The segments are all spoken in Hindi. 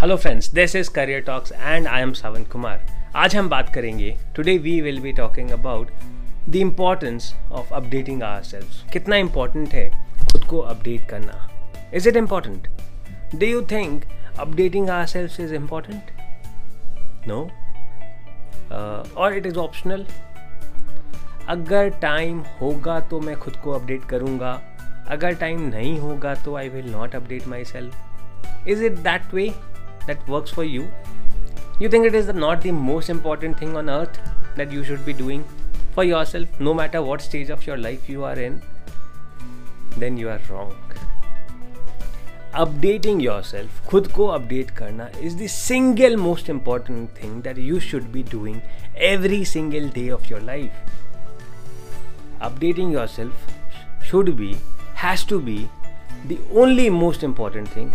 Hello friends this is career talks and I am Sawan Kumar आज हम बात करेंगे today we will be talking about the importance of updating ourselves कितना इम्पोर्टेंट है खुद को अपडेट करना? Is it important do you think updating ourselves is important no और इट इज़ ऑप्शनल अगर टाइम होगा तो मैं खुद को अपडेट करूँगा। अगर टाइम नहीं होगा तो I will not update myself is it that way that works for you you think it is not the most important thing on earth that you should be doing for yourself no matter what stage of your life you are in then you are wrong updating yourself खुद को update करना is the single most important thing that you should be doing every single day of your life updating yourself should be has to be the only most important thing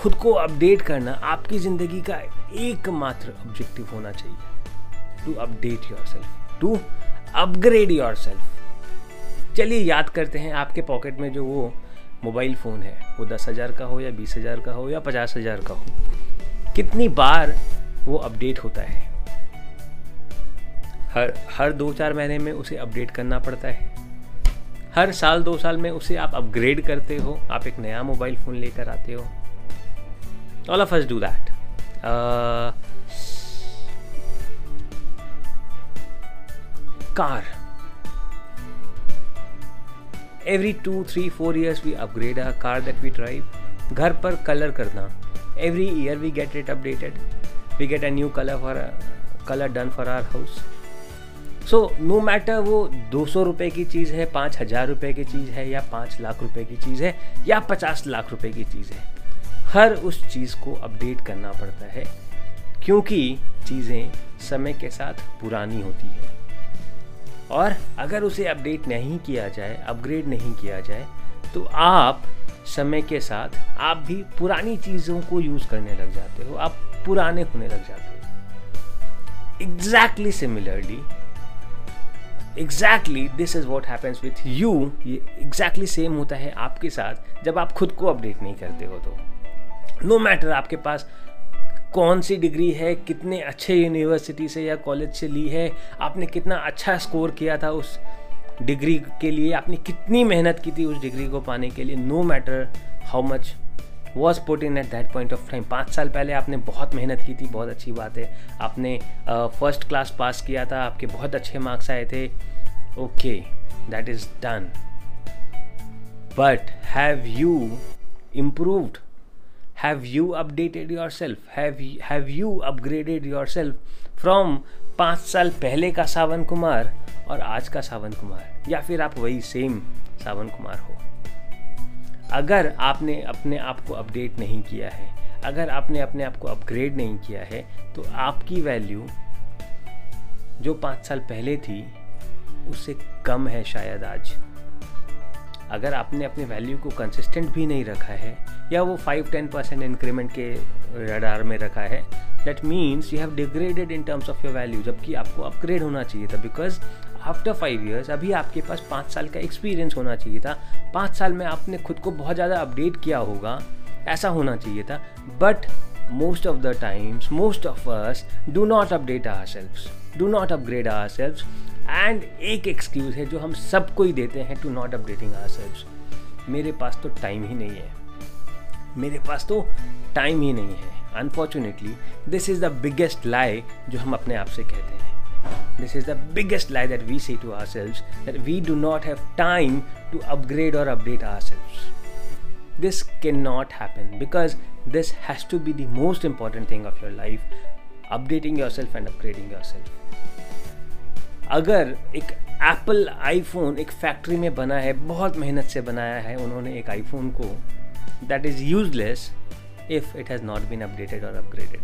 खुद को अपडेट करना आपकी ज़िंदगी का एकमात्र ऑब्जेक्टिव होना चाहिए। To update yourself to upgrade yourself चलिए, याद करते हैं आपके पॉकेट में जो वो मोबाइल फ़ोन है, वो दस हज़ार का हो या बीस हज़ार का हो या पचास हज़ार का हो, कितनी बार वो अपडेट होता है? हर हर दो चार महीने में उसे अपडेट करना पड़ता है। हर साल, दो साल में उसे आप अपग्रेड करते हो, आप एक नया मोबाइल फ़ोन लेकर आते हो। All of us do that car every two three four years we upgrade a car that we drive घर पर कलर करना. Every year we get it updated we get a new colour for colour done for our house so no matter वो दो सौ रुपये की चीज़ है, पाँच हज़ार रुपये की चीज़ है, या पाँच लाख रुपए की चीज़ है, या पचास लाख रुपए की चीज़ है हर उस चीज़ को अपडेट करना पड़ता है, क्योंकि चीज़ें समय के साथ पुरानी होती है। और अगर उसे अपडेट नहीं किया जाए, अपग्रेड नहीं किया जाए तो आप समय के साथ, आप भी पुरानी चीज़ों को यूज़ करने लग जाते हो, आप पुराने होने लग जाते हो। Exactly similarly exactly this is what happens with you ये एग्जैक्टली exactly सेम होता है आपके साथ, जब आप खुद को अपडेट नहीं करते हो तो। नो no मैटर आपके पास कौन सी डिग्री है, कितने अच्छे यूनिवर्सिटी से या कॉलेज से ली है, आपने कितना अच्छा स्कोर किया था उस डिग्री के लिए, आपने कितनी मेहनत की थी उस डिग्री को पाने के लिए no matter how much was put in at that point of time पाँच साल पहले आपने बहुत मेहनत की थी, बहुत अच्छी बात है। आपने फ़र्स्ट क्लास पास किया था, आपके बहुत अच्छे मार्क्स आए थे। Okay that is done but have you improved have you updated yourself have you upgraded yourself from पाँच साल पहले का सावन कुमार और आज का सावन कुमार? या फिर आप वही सेम सावन कुमार हो? अगर आपने अपने आप को अपडेट नहीं किया है, अगर आपने अपने आप को अपग्रेड नहीं किया है तो आपकी वैल्यू जो पाँच साल पहले थी, उससे कम है शायद आज। अगर आपने अपने वैल्यू को कंसिस्टेंट भी नहीं रखा है, या वो फाइव टेन परसेंट इंक्रीमेंट के रडार में रखा है that means you have degraded in terms of your value जबकि आपको अपग्रेड होना चाहिए था बिकॉज़ आफ्टर फाइव ईयर्स अभी आपके पास पाँच साल का एक्सपीरियंस होना चाहिए था। पाँच साल में आपने खुद को बहुत ज़्यादा अपडेट किया होगा, ऐसा होना चाहिए था। But most of the times most of us do not update ourself do not upgrade ourselves and एक एक्सक्यूज है जो हम सबको ही देते हैं to not upgrading ourselves मेरे पास तो टाइम ही नहीं है। मेरे पास तो टाइम ही नहीं है। Unfortunately this is the biggest lie जो हम अपने आप से कहते हैं। This is the biggest lie that we see to ourselves that we do not have time to upgrade और update ourselves this can not happen because this has to be the most important thing of your life updating yourself and upgrading yourself अगर एक एप्पल आईफोन एक फैक्ट्री में बना है, बहुत मेहनत से बनाया है उन्होंने एक आईफोन को that is useless if it has not been updated और अपग्रेडेड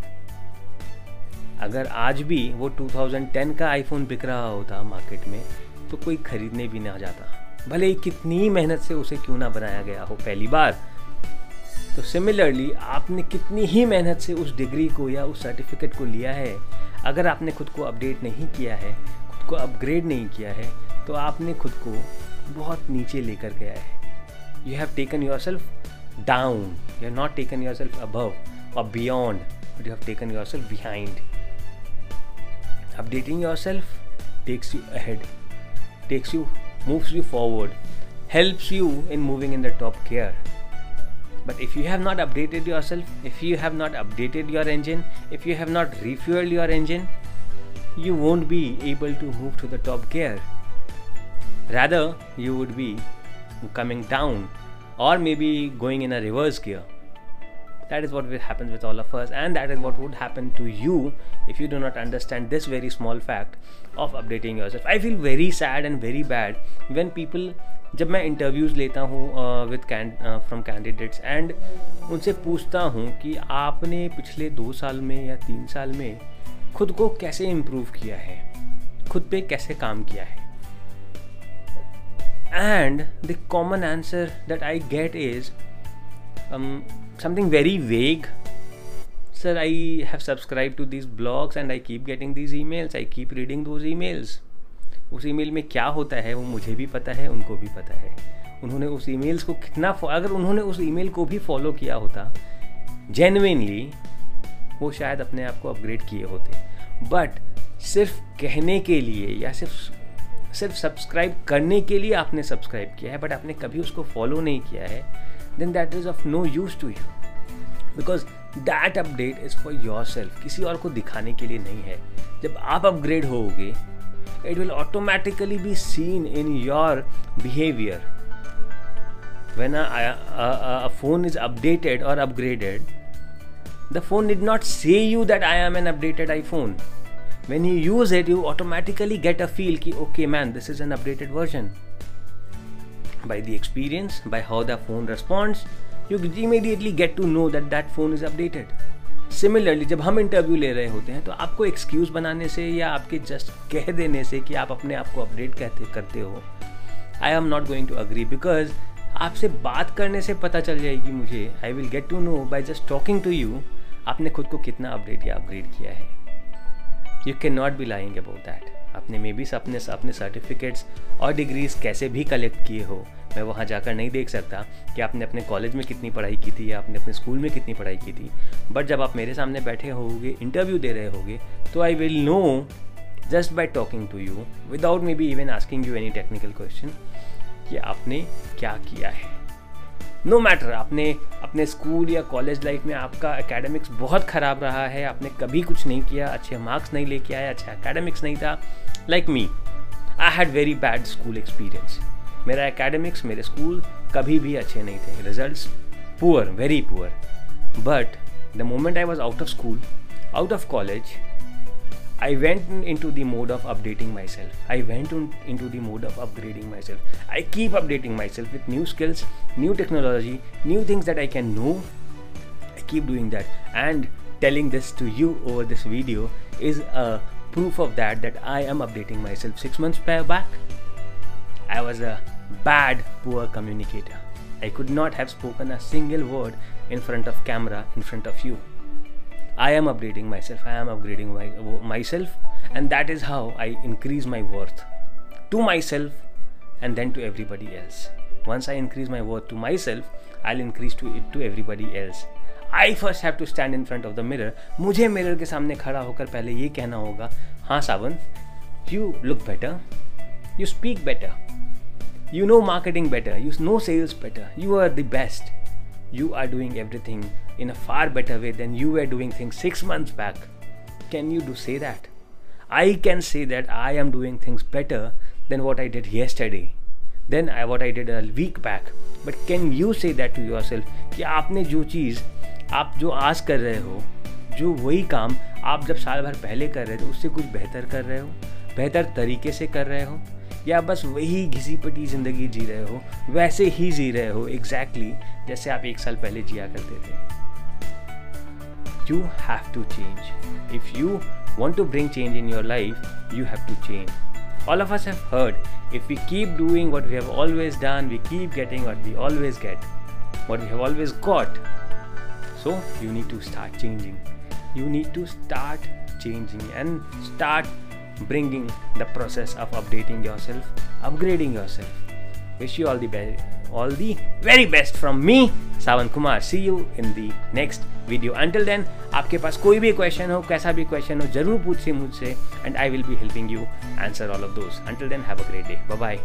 अगर आज भी वो 2010 का आईफोन बिक रहा होता मार्केट में तो कोई खरीदने भी ना जाता। भले ही कितनी मेहनत से उसे क्यों ना बनाया गया हो पहली बार तो सिमिलरली आपने कितनी ही मेहनत से उस डिग्री को या उस सर्टिफिकेट को लिया है, अगर आपने खुद को अपडेट नहीं किया है को अपग्रेड नहीं किया है तो आपने खुद को बहुत नीचे लेकर गया है। You have taken yourself down you have not taken yourself above और beyond but you have taken yourself behind updating yourself takes you ahead takes you moves you forward helps you in moving in the top care but if you have not updated yourself if you have not updated your engine if you have not refuelled your engine you won't be able to move to the top gear. Rather, you would be coming down or maybe going in a reverse gear. That is what happens with all of us, and that is what would happen to you if you do not understand this very small fact of updating yourself. I feel very sad and very bad when people जब मैं इंटरव्यूज़ लेता हूँ विद फ्रॉम कैंडिडेट्स एंड उनसे पूछता हूँ कि आपने पिछले दो साल में या तीन साल में खुद को कैसे इम्प्रूव किया है? खुद पे कैसे काम किया है? And the common answer that I get is something very vague. Sir, i have subscribed to these blogs and i keep getting these emails. I keep reading those emails. उस ईमेल में क्या होता है वो मुझे भी पता है, उनको भी पता है। उन्होंने उस ईमेल्स को कितना अगर उन्होंने उस ईमेल को भी फॉलो किया होता जेनविनली वो शायद अपने आप को अपग्रेड किए होते। बट सिर्फ़ कहने के लिए या सिर्फ़ सिर्फ़ सब्सक्राइब करने के लिए आपने सब्सक्राइब किया है बट आपने कभी उसको फॉलो नहीं किया है then that is of no use to you because that update is for yourself किसी और को दिखाने के लिए नहीं है। जब आप upgrade होोगे it will automatically be seen in your behaviour a, phone is updated or upgraded the phone did not say you that i am an updated iphone when you use it you automatically get a feel ki okay man this is an updated version by the experience by how the phone responds you immediately get to know that that phone is updated similarly जब हम इंटरव्यू ले रहे होते हैं तो आपको एक्सक्यूज़ बनाने से या आपके जस्ट कह देने से कि आप अपने आप को अपडेट कहते करते हो I am not going to agree because आपसे बात करने से पता चल जाएगी मुझे I will get to know by just talking to you आपने खुद को कितना अपडेट या अपग्रेड किया है? You can not be lying about that आपने मे बी अपने अपने सर्टिफिकेट्स और डिग्रीज कैसे भी कलेक्ट किए हो, मैं वहाँ जाकर नहीं देख सकता कि आपने अपने कॉलेज में कितनी पढ़ाई की थी या आपने अपने स्कूल में कितनी पढ़ाई की थी। बट जब आप मेरे सामने बैठे होगे इंटरव्यू दे रहे होगे तो I will know just by talking to you without maybe even asking you any technical question कि आपने क्या किया है। नो मैटर आपने, अपने स्कूल या कॉलेज लाइफ में आपका एकेडमिक्स बहुत ख़राब रहा है, आपने कभी कुछ नहीं किया, अच्छे मार्क्स नहीं लेके आए अच्छा एकेडमिक्स नहीं था like me I had very bad school experience मेरा एकेडमिक्स मेरे स्कूल कभी भी अच्छे नहीं थे. Result poor very poor but the moment I was out of school out of college I went into the mode of updating myself. I went into the mode of upgrading myself. I keep updating myself with new skills, new technology, new things that I can know. I keep doing that. And telling this to you over this video is a proof of that that I am updating myself. Six months back, I was a bad, poor communicator. I could not have spoken a single word in front of camera, in front of you. I am updating myself, I am upgrading my, myself, and that is how I increase my worth to myself and then to everybody else. Once I increase my worth to myself, I'll increase to it to everybody else. I first have to stand in front of the mirror मुझे मिरर के सामने खड़ा होकर पहले ये कहना होगा हाँ Sawan you look better you speak better You know marketing better, you know sales better, you are the best. You are doing everything in a far better way than you were doing things six months back. Can you do say that? I can say that I am doing things better than what I did yesterday, than I, what I did a week back. But can you say that to yourself कि आपने जो चीज़ आप जो आज कर रहे हो जो वही काम आप जब साल भर पहले कर रहे थे उससे कुछ बेहतर कर रहे हो बेहतर तरीके से कर रहे हो या बस वही घिसी पटी ज़िंदगी जी रहे हो वैसे ही जी रहे हो एग्जैक्टली exactly जैसे आप एक साल पहले जिया करते थे you have to change. If you want to bring change in your life, you have to change. All of us have heard if we keep doing what we have always done, we keep getting what we always get, what we have always got. So you need to start changing. You need to start changing and start bringing the process of updating yourself, upgrading yourself Wish you all the best, all the very best from me, Savan Kumar. See you in the next video until then आपके पास कोई भी क्वेश्चन हो कैसा भी क्वेश्चन हो ज़रूर पूछिए मुझसे and I will be helping you answer all of those until then have a great day bye